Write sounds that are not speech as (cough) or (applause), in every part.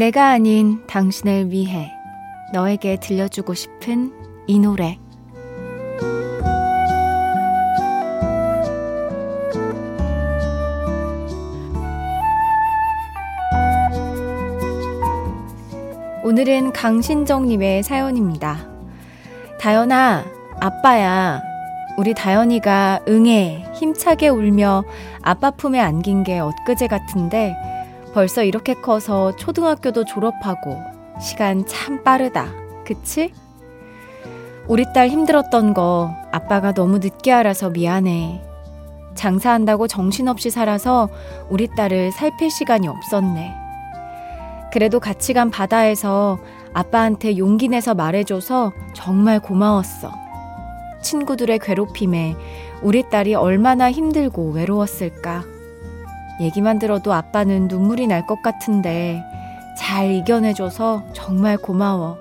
내가 아닌 당신을 위해 너에게 들려주고 싶은 이 노래. 오늘은 강신정님의 사연입니다. 다연아, 아빠야. 우리 다연이가 응애 힘차게 울며 아빠 품에 안긴 게 엊그제 같은데 벌써 이렇게 커서 초등학교도 졸업하고 시간 참 빠르다. 그치? 우리 딸 힘들었던 거 아빠가 너무 늦게 알아서 미안해. 장사한다고 정신없이 살아서 우리 딸을 살필 시간이 없었네. 그래도 같이 간 바다에서 아빠한테 용기 내서 말해줘서 정말 고마웠어. 친구들의 괴롭힘에 우리 딸이 얼마나 힘들고 외로웠을까. 얘기만 들어도 아빠는 눈물이 날 것 같은데 잘 이겨내줘서 정말 고마워.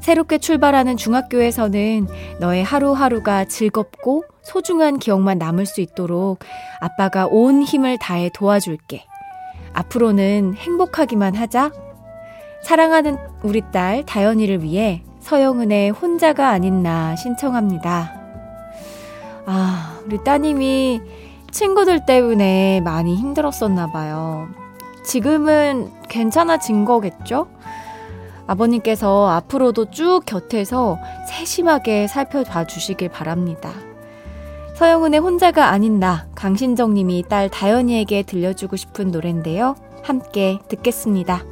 새롭게 출발하는 중학교에서는 너의 하루하루가 즐겁고 소중한 기억만 남을 수 있도록 아빠가 온 힘을 다해 도와줄게. 앞으로는 행복하기만 하자. 사랑하는 우리 딸 다연이를 위해 서영은의 혼자가 아닌 나 신청합니다. 아, 우리 따님이 친구들 때문에 많이 힘들었었나 봐요. 지금은 괜찮아진 거겠죠? 아버님께서 앞으로도 쭉 곁에서 세심하게 살펴봐 주시길 바랍니다. 서영은의 혼자가 아닌 나, 강신정 님이 딸 다연이에게 들려주고 싶은 노래인데요. 함께 듣겠습니다.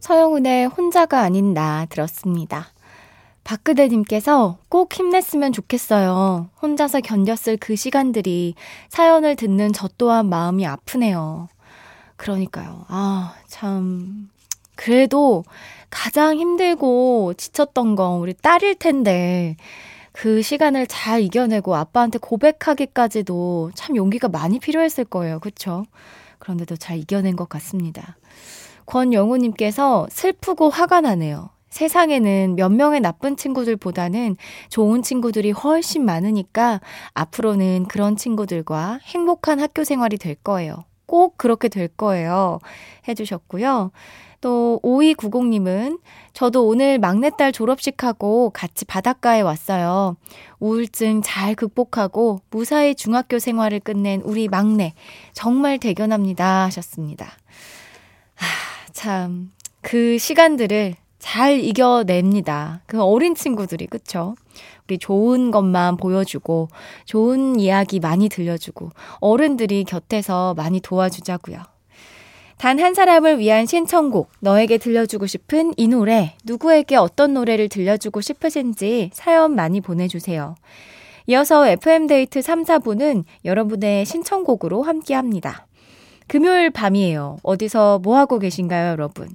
서영은의 혼자가 아닌 나 들었습니다. 박그대님께서 꼭 힘냈으면 좋겠어요. 혼자서 견뎠을 그 시간들이 사연을 듣는 저 또한 마음이 아프네요. 그러니까요. 아, 참. 그래도 가장 힘들고 지쳤던 건 우리 딸일 텐데, 그 시간을 잘 이겨내고 아빠한테 고백하기까지도 참 용기가 많이 필요했을 거예요. 그쵸? 그런데도 잘 이겨낸 것 같습니다. 권영우님께서 슬프고 화가 나네요. 세상에는 몇 명의 나쁜 친구들보다는 좋은 친구들이 훨씬 많으니까 앞으로는 그런 친구들과 행복한 학교 생활이 될 거예요. 꼭 그렇게 될 거예요. 해주셨고요. 또 5290님은 저도 오늘 막내딸 졸업식하고 같이 바닷가에 왔어요. 우울증 잘 극복하고 무사히 중학교 생활을 끝낸 우리 막내 정말 대견합니다 하셨습니다. 아, 참. 그 시간들을 잘 이겨냅니다. 그 어린 친구들이, 그쵸? 우리 좋은 것만 보여주고, 좋은 이야기 많이 들려주고, 어른들이 곁에서 많이 도와주자고요. 단 한 사람을 위한 신청곡, 너에게 들려주고 싶은 이 노래, 누구에게 어떤 노래를 들려주고 싶으신지 사연 많이 보내주세요. 이어서 FM데이트 3, 4부는 여러분의 신청곡으로 함께 합니다. 금요일 밤이에요. 어디서 뭐 하고 계신가요, 여러분?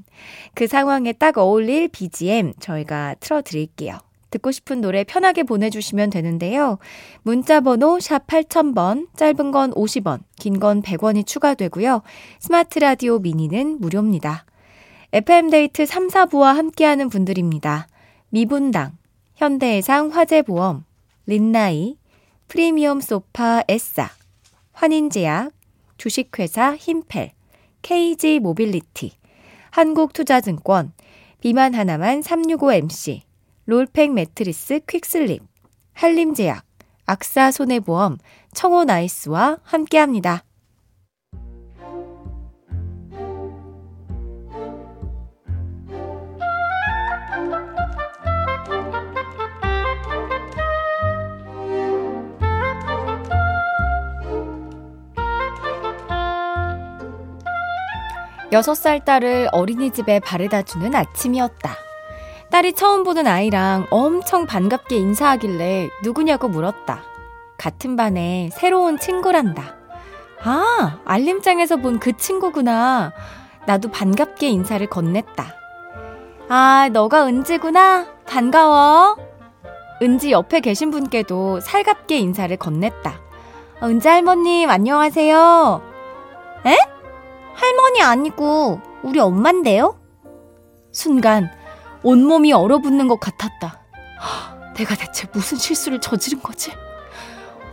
그 상황에 딱 어울릴 BGM 저희가 틀어 드릴게요. 듣고 싶은 노래 편하게 보내주시면 되는데요. 문자 번호 샵 8000번, 짧은 건 50원, 긴 건 100원이 추가되고요. 스마트 라디오 미니는 무료입니다. FM데이트 3, 4부와 함께하는 분들입니다. 미분당, 현대해상 화재보험, 린나이, 프리미엄 소파 에싸, 환인제약, 주식회사 힘펠, KG 모빌리티, 한국투자증권, 비만 하나만 365MC, 롤팩 매트리스 퀵슬립, 한림제약, 악사 손해보험, 청호나이스와 함께합니다. 여섯 살 딸을 어린이집에 바래다 주는 아침이었다. 딸이 처음 보는 아이랑 엄청 반갑게 인사하길래 누구냐고 물었다. 같은 반에 새로운 친구란다. 아, 알림장에서 본 그 친구구나. 나도 반갑게 인사를 건넸다. 아, 너가 은지구나. 반가워. 은지 옆에 계신 분께도 살갑게 인사를 건넸다. 은지 할머님, 안녕하세요. 에? 할머니 아니고 우리 엄만데요? 순간 온몸이 얼어붙는 것 같았다. 내가 대체 무슨 실수를 저지른 거지?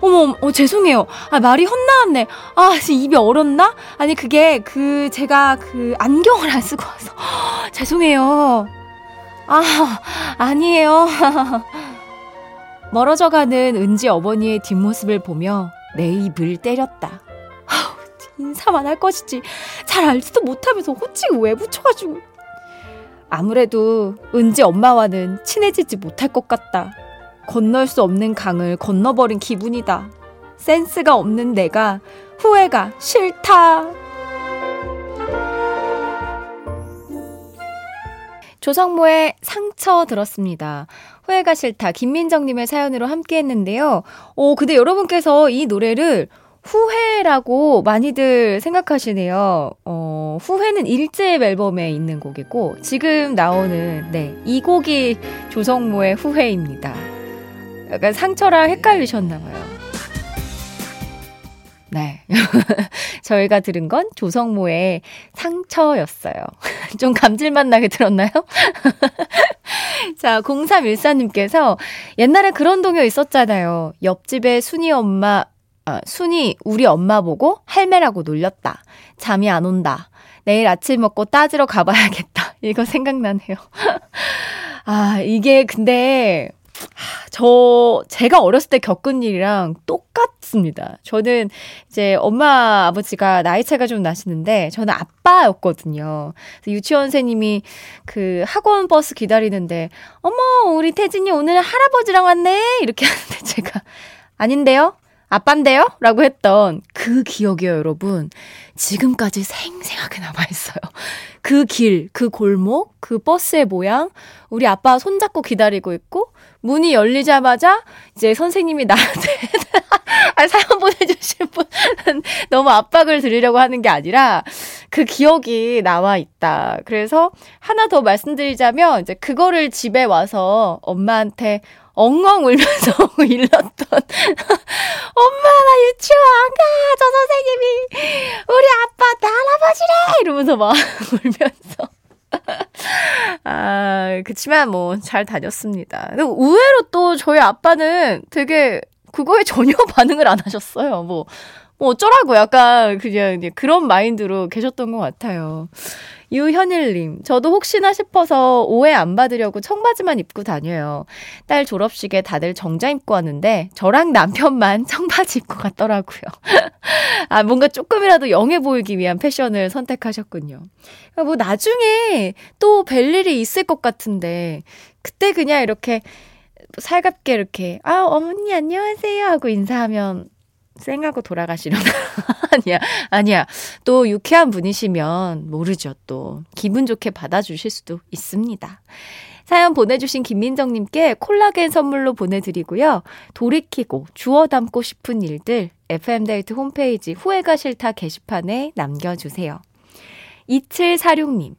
어머, 어, 죄송해요. 아, 말이 헛나왔네. 아, 입이 얼었나? 아니, 그게, 그, 제가 그, 안경을 안 쓰고 와서. 죄송해요. 아, 아니에요. (laughs) 멀어져가는 은지 어머니의 뒷모습을 보며 내 입을 때렸다. 인사만 할 것이지 잘 알지도 못하면서 호칭을 왜 붙여가지고 아무래도 은지 엄마와는 친해지지 못할 것 같다. 건널 수 없는 강을 건너버린 기분이다. 센스가 없는 내가 후회가 싫다. 조성모의 상처 들었습니다. 후회가 싫다. 김민정님의 사연으로 함께 했는데요. 오, 근데 여러분께서 이 노래를 후회라고 많이들 생각하시네요. 어, 후회는 일제 앨범에 있는 곡이고, 지금 나오는, 네, 이 곡이 조성모의 후회입니다. 약간 상처랑 헷갈리셨나봐요. 네. (laughs) 저희가 들은 건 조성모의 상처였어요. (laughs) 좀 감질맛 나게 들었나요? (laughs) 자, 0314님께서 옛날에 그런 동요 있었잖아요. 옆집에 순이 엄마, 아, 순이 우리 엄마 보고 할매라고 놀렸다. 잠이 안 온다. 내일 아침 먹고 따지러 가봐야겠다. (laughs) 이거 생각나네요. (laughs) 아, 이게 근데, 저, 제가 어렸을 때 겪은 일이랑 똑같습니다. 저는 이제 엄마, 아버지가 나이 차가 좀 나시는데, 저는 아빠였거든요. 유치원생님이 그 학원 버스 기다리는데, 어머, 우리 태진이 오늘 할아버지랑 왔네? 이렇게 하는데 (laughs) 제가, 아닌데요? 아빤데요? 라고 했던 그 기억이요, 여러분. 지금까지 생생하게 남아있어요. 그 길, 그 골목, 그 버스의 모양, 우리 아빠 손잡고 기다리고 있고, 문이 열리자마자 이제 선생님이 나한테 (laughs) 아, 사연 보내주신 분 너무 압박을 드리려고 하는 게 아니라 그 기억이 나와 있다. 그래서 하나 더 말씀드리자면 이제 그거를 집에 와서 엄마한테 엉엉 울면서 (laughs) 일렀던 (laughs) 엄마 나 유치원 안 가. 저 선생님이 우리 아빠 나 할아버지래 이러면서 막 (laughs) 울면서 아, 그치만 뭐 잘 다녔습니다. 근데 의외로 또 저희 아빠는 되게 그거에 전혀 반응을 안 하셨어요. 뭐, 뭐 어쩌라고 약간 그냥 그런 마인드로 계셨던 것 같아요. 유현일님, 저도 혹시나 싶어서 오해 안 받으려고 청바지만 입고 다녀요. 딸 졸업식에 다들 정장 입고 왔는데 저랑 남편만 (laughs) 청바지 입고 갔더라고요. (laughs) 아, 뭔가 조금이라도 영해 보이기 위한 패션을 선택하셨군요. 그러니까 뭐 나중에 또 뵐 일이 있을 것 같은데 그때 그냥 이렇게 살갑게 이렇게 아 어머니 안녕하세요 하고 인사하면 쌩하고 돌아가시려나? (laughs) 아니야, 아니야. 또 유쾌한 분이시면 모르죠, 또. 기분 좋게 받아주실 수도 있습니다. 사연 보내주신 김민정님께 콜라겐 선물로 보내드리고요. 돌이키고 주워 담고 싶은 일들 FM데이트 홈페이지 후회가 싫다 게시판에 남겨주세요. 2746님.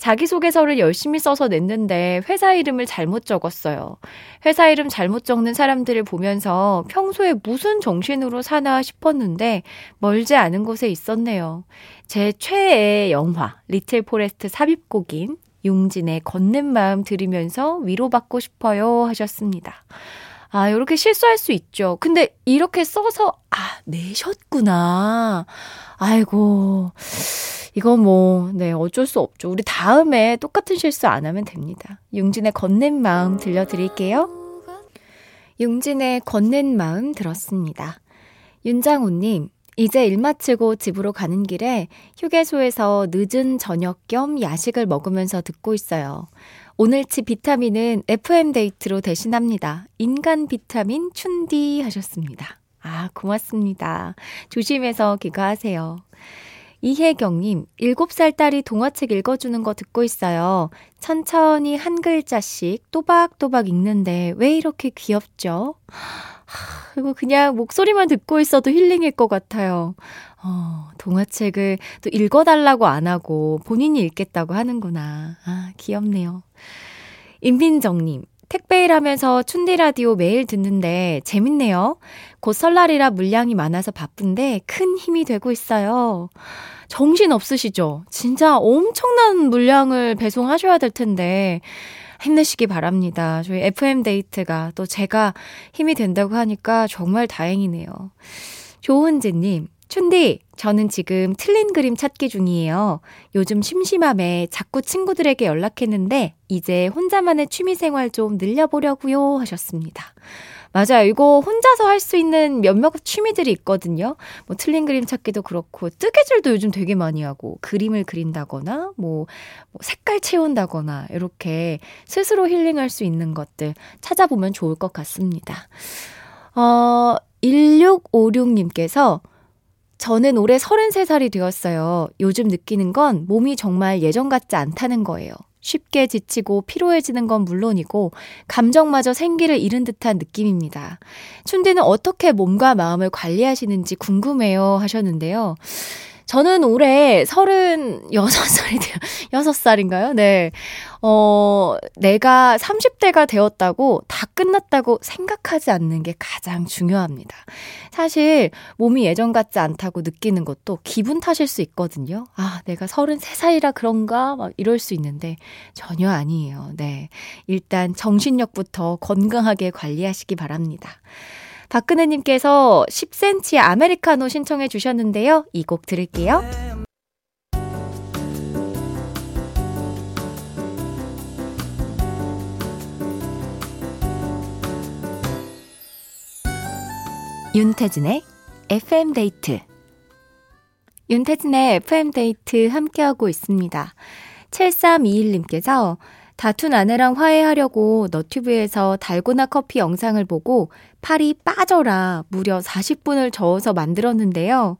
자기소개서를 열심히 써서 냈는데 회사 이름을 잘못 적었어요. 회사 이름 잘못 적는 사람들을 보면서 평소에 무슨 정신으로 사나 싶었는데 멀지 않은 곳에 있었네요. 제 최애의 영화, Little Forest 삽입곡인 용진의 걷는 마음 들으면서 위로받고 싶어요 하셨습니다. 아, 이렇게 실수할 수 있죠. 근데 이렇게 써서, 아, 내셨구나. 아이고. 이거 뭐, 네, 어쩔 수 없죠. 우리 다음에 똑같은 실수 안 하면 됩니다. 용진의 걷는 마음 들려드릴게요. 용진의 걷는 마음 들었습니다. 윤장호님, 이제 일 마치고 집으로 가는 길에 휴게소에서 늦은 저녁 겸 야식을 먹으면서 듣고 있어요. 오늘치 비타민은 FM데이트로 대신합니다. 인간 비타민 춘디 하셨습니다. 아, 고맙습니다. 조심해서 귀가하세요. 이혜경님, 7살 딸이 동화책 읽어주는 거 듣고 있어요. 천천히 한 글자씩 또박또박 읽는데 왜 이렇게 귀엽죠? 하, 이거 그냥 목소리만 듣고 있어도 힐링일 것 같아요. 어, 동화책을 또 읽어달라고 안 하고 본인이 읽겠다고 하는구나. 아, 귀엽네요. 임민정님, 택배 일 하면서 춘디 라디오 매일 듣는데 재밌네요. 곧 설날이라 물량이 많아서 바쁜데 큰 힘이 되고 있어요. 정신 없으시죠? 진짜 엄청난 물량을 배송하셔야 될 텐데 힘내시기 바랍니다. 저희 FM데이트가 또 제가 힘이 된다고 하니까 정말 다행이네요. 조은지님, 춘디, 저는 지금 틀린 그림 찾기 중이에요. 요즘 심심함에 자꾸 친구들에게 연락했는데, 이제 혼자만의 취미 생활 좀 늘려보려고요 하셨습니다. 맞아요. 이거 혼자서 할 수 있는 몇몇 취미들이 있거든요. 뭐 틀린 그림 찾기도 그렇고 뜨개질도 요즘 되게 많이 하고 그림을 그린다거나 뭐, 뭐 색깔 채운다거나 이렇게 스스로 힐링할 수 있는 것들 찾아보면 좋을 것 같습니다. 어, 1656님께서 저는 올해 33살이 되었어요. 요즘 느끼는 건 몸이 정말 예전 같지 않다는 거예요. 쉽게 지치고 피로해지는 건 물론이고 감정마저 생기를 잃은 듯한 느낌입니다. 춘디는 어떻게 몸과 마음을 관리하시는지 궁금해요 하셨는데요. 저는 올해 36살이 돼요. (laughs) 6살인가요? 네. 어, 내가 30대가 되었다고 다 끝났다고 생각하지 않는 게 가장 중요합니다. 사실 몸이 예전 같지 않다고 느끼는 것도 기분 탓일 수 있거든요. 아, 내가 33살이라 그런가? 막 이럴 수 있는데 전혀 아니에요. 네. 일단 정신력부터 건강하게 관리하시기 바랍니다. 박근혜님께서 10cm 아메리카노 신청해 주셨는데요. 이 곡 들을게요. 윤태진의 FM데이트 윤태진의 FM데이트 함께하고 있습니다. 7321님께서 다툰 아내랑 화해하려고 너튜브에서 달고나 커피 영상을 보고 팔이 빠져라 무려 40분을 저어서 만들었는데요.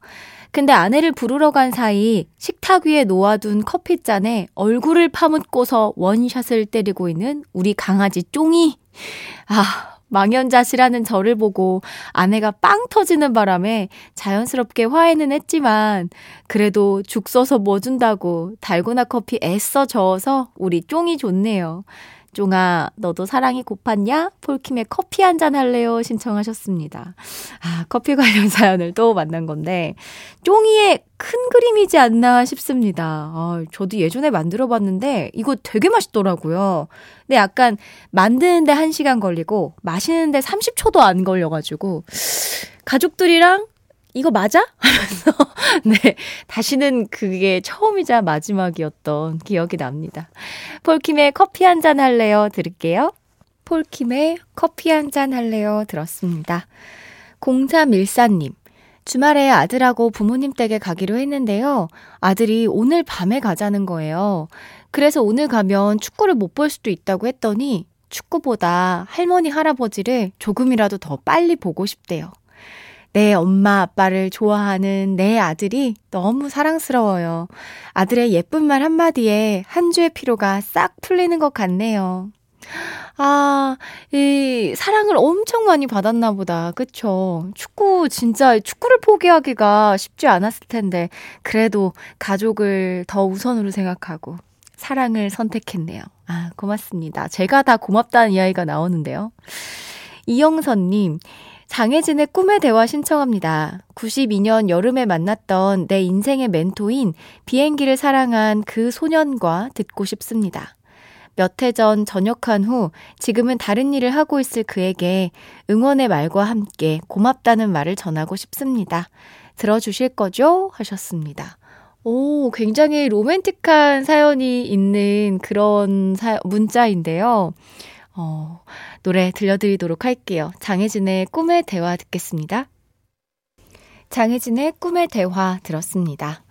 근데 아내를 부르러 간 사이 식탁 위에 놓아둔 커피잔에 얼굴을 파묻고서 원샷을 때리고 있는 우리 강아지 쫑이. 아, 망연자실하는 저를 보고 아내가 빵 터지는 바람에 자연스럽게 화해는 했지만 그래도 죽 써서 뭐 준다고 달고나 커피 애써 저어서 우리 쫑이 좋네요. 쫑아, 너도 사랑이 고팠냐? 폴킴의 커피 한 잔 할래요? 신청하셨습니다. 아, 커피 관련 (laughs) 사연을 또 만난 건데, 쫑이의 큰 그림이지 않나 싶습니다. 아, 저도 예전에 만들어 봤는데, 이거 되게 맛있더라고요. 근데 약간 만드는데 1시간 걸리고, 마시는데 30초도 안 걸려가지고, 가족들이랑 이거 맞아? 하면서, (laughs) 네. 다시는 그게 처음이자 마지막이었던 기억이 납니다. 폴킴의 커피 한 잔 할래요? 들을게요. 폴킴의 커피 한 잔 할래요? 들었습니다. 0314님. 주말에 아들하고 부모님 댁에 가기로 했는데요. 아들이 오늘 밤에 가자는 거예요. 그래서 오늘 가면 축구를 못 볼 수도 있다고 했더니 축구보다 할머니, 할아버지를 조금이라도 더 빨리 보고 싶대요. 내 엄마 아빠를 좋아하는 내 아들이 너무 사랑스러워요. 아들의 예쁜 말 한마디에 한 주의 피로가 싹 풀리는 것 같네요. 아, 이 사랑을 엄청 많이 받았나 보다. 그쵸? 축구 진짜 축구를 포기하기가 쉽지 않았을 텐데 그래도 가족을 더 우선으로 생각하고 사랑을 선택했네요. 아, 고맙습니다. 제가 다 고맙다는 이야기가 나오는데요. 이영선님, 장혜진의 꿈의 대화 신청합니다. 92년 여름에 만났던 내 인생의 멘토인 비행기를 사랑한 그 소년과 듣고 싶습니다. 몇 해 전 전역한 후 지금은 다른 일을 하고 있을 그에게 응원의 말과 함께 고맙다는 말을 전하고 싶습니다. 들어주실 거죠? 하셨습니다. 오, 굉장히 로맨틱한 사연이 있는 그런 사, 문자인데요. 어, 노래 들려드리도록 할게요. 장혜진의 꿈의 대화 듣겠습니다. 장혜진의 꿈의 대화 들었습니다.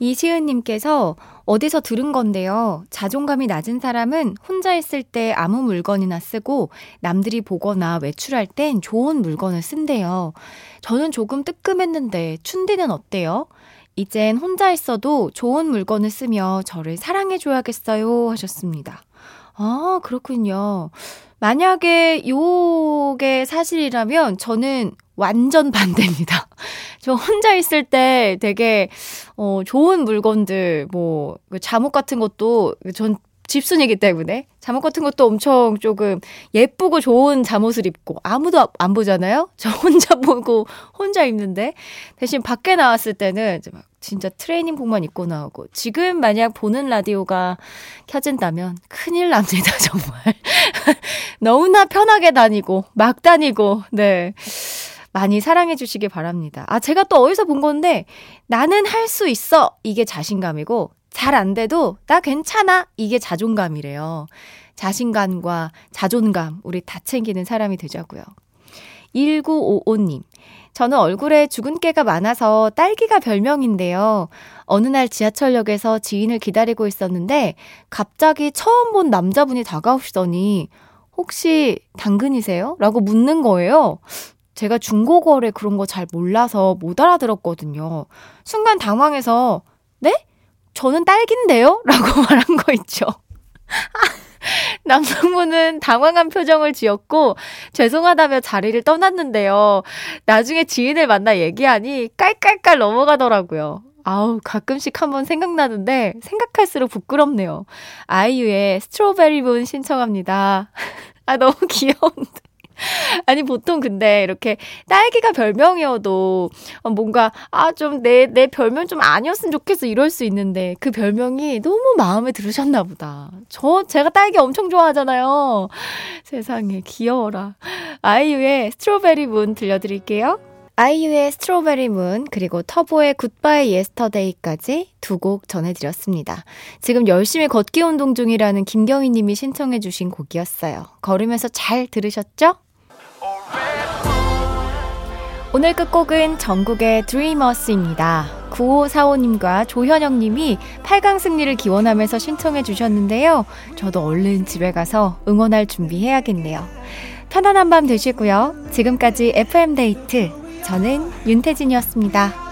이시은님께서 어디서 들은 건데요. 자존감이 낮은 사람은 혼자 있을 때 아무 물건이나 쓰고 남들이 보거나 외출할 땐 좋은 물건을 쓴대요. 저는 조금 뜨끔했는데 춘디는 어때요? 이젠 혼자 있어도 좋은 물건을 쓰며 저를 사랑해줘야겠어요 하셨습니다. 아, 그렇군요. 만약에 요게 사실이라면 저는 완전 반대입니다. (laughs) 저 혼자 있을 때 되게, 어, 좋은 물건들, 뭐, 그 잠옷 같은 것도 전 집순이기 때문에 잠옷 같은 것도 엄청 조금 예쁘고 좋은 잠옷을 입고 아무도 안 보잖아요? 저 혼자 (laughs) 보고 혼자 입는데 대신 밖에 나왔을 때는 막 진짜 트레이닝복만 입고 나오고 지금 만약 보는 라디오가 켜진다면 큰일 납니다, (laughs) 정말. 너무나 편하게 다니고 막 다니고 네. 많이 사랑해 주시기 바랍니다. 아, 제가 또 어디서 본 건데 나는 할 수 있어. 이게 자신감이고 잘 안 돼도 나 괜찮아. 이게 자존감이래요. 자신감과 자존감, 우리 다 챙기는 사람이 되자고요. 1955님. 저는 얼굴에 죽은 깨가 많아서 딸기가 별명인데요. 어느 날 지하철역에서 지인을 기다리고 있었는데 갑자기 처음 본 남자분이 다가오시더니 혹시 당근이세요? 라고 묻는 거예요. 제가 중고거래 그런 거 잘 몰라서 못 알아들었거든요. 순간 당황해서 네? 저는 딸긴데요? (laughs) 라고 말한 거 있죠. (laughs) 남성분은 당황한 표정을 지었고 죄송하다며 자리를 떠났는데요. 나중에 지인을 만나 얘기하니 깔깔깔 넘어가더라고요. 아우, 가끔씩 한번 생각나는데 생각할수록 부끄럽네요. 아이유의 스트로베리 문 신청합니다. (laughs) 아, 너무 귀여운데. (laughs) 아니, 보통 근데 이렇게 딸기가 별명이어도 뭔가, 아, 좀 내, 내 별명 좀 아니었으면 좋겠어 이럴 수 있는데 그 별명이 너무 마음에 들으셨나 보다. 저, 제가 딸기 엄청 좋아하잖아요. 세상에, 귀여워라. 아이유의 Strawberry Moon 들려드릴게요. 아이유의 Strawberry Moon 그리고 터보의 Goodbye Yesterday까지 두 곡 전해드렸습니다. 지금 열심히 걷기 운동 중이라는 김경희 님이 신청해 주신 곡이었어요. 걸으면서 잘 들으셨죠? 오늘 끝곡은 전국의 드리머스입니다. 9545님과 조현영님이 8강 승리를 기원하면서 신청해 주셨는데요. 저도 얼른 집에 가서 응원할 준비해야겠네요. 편안한 밤 되시고요. 지금까지 FM데이트. 저는 윤태진이었습니다.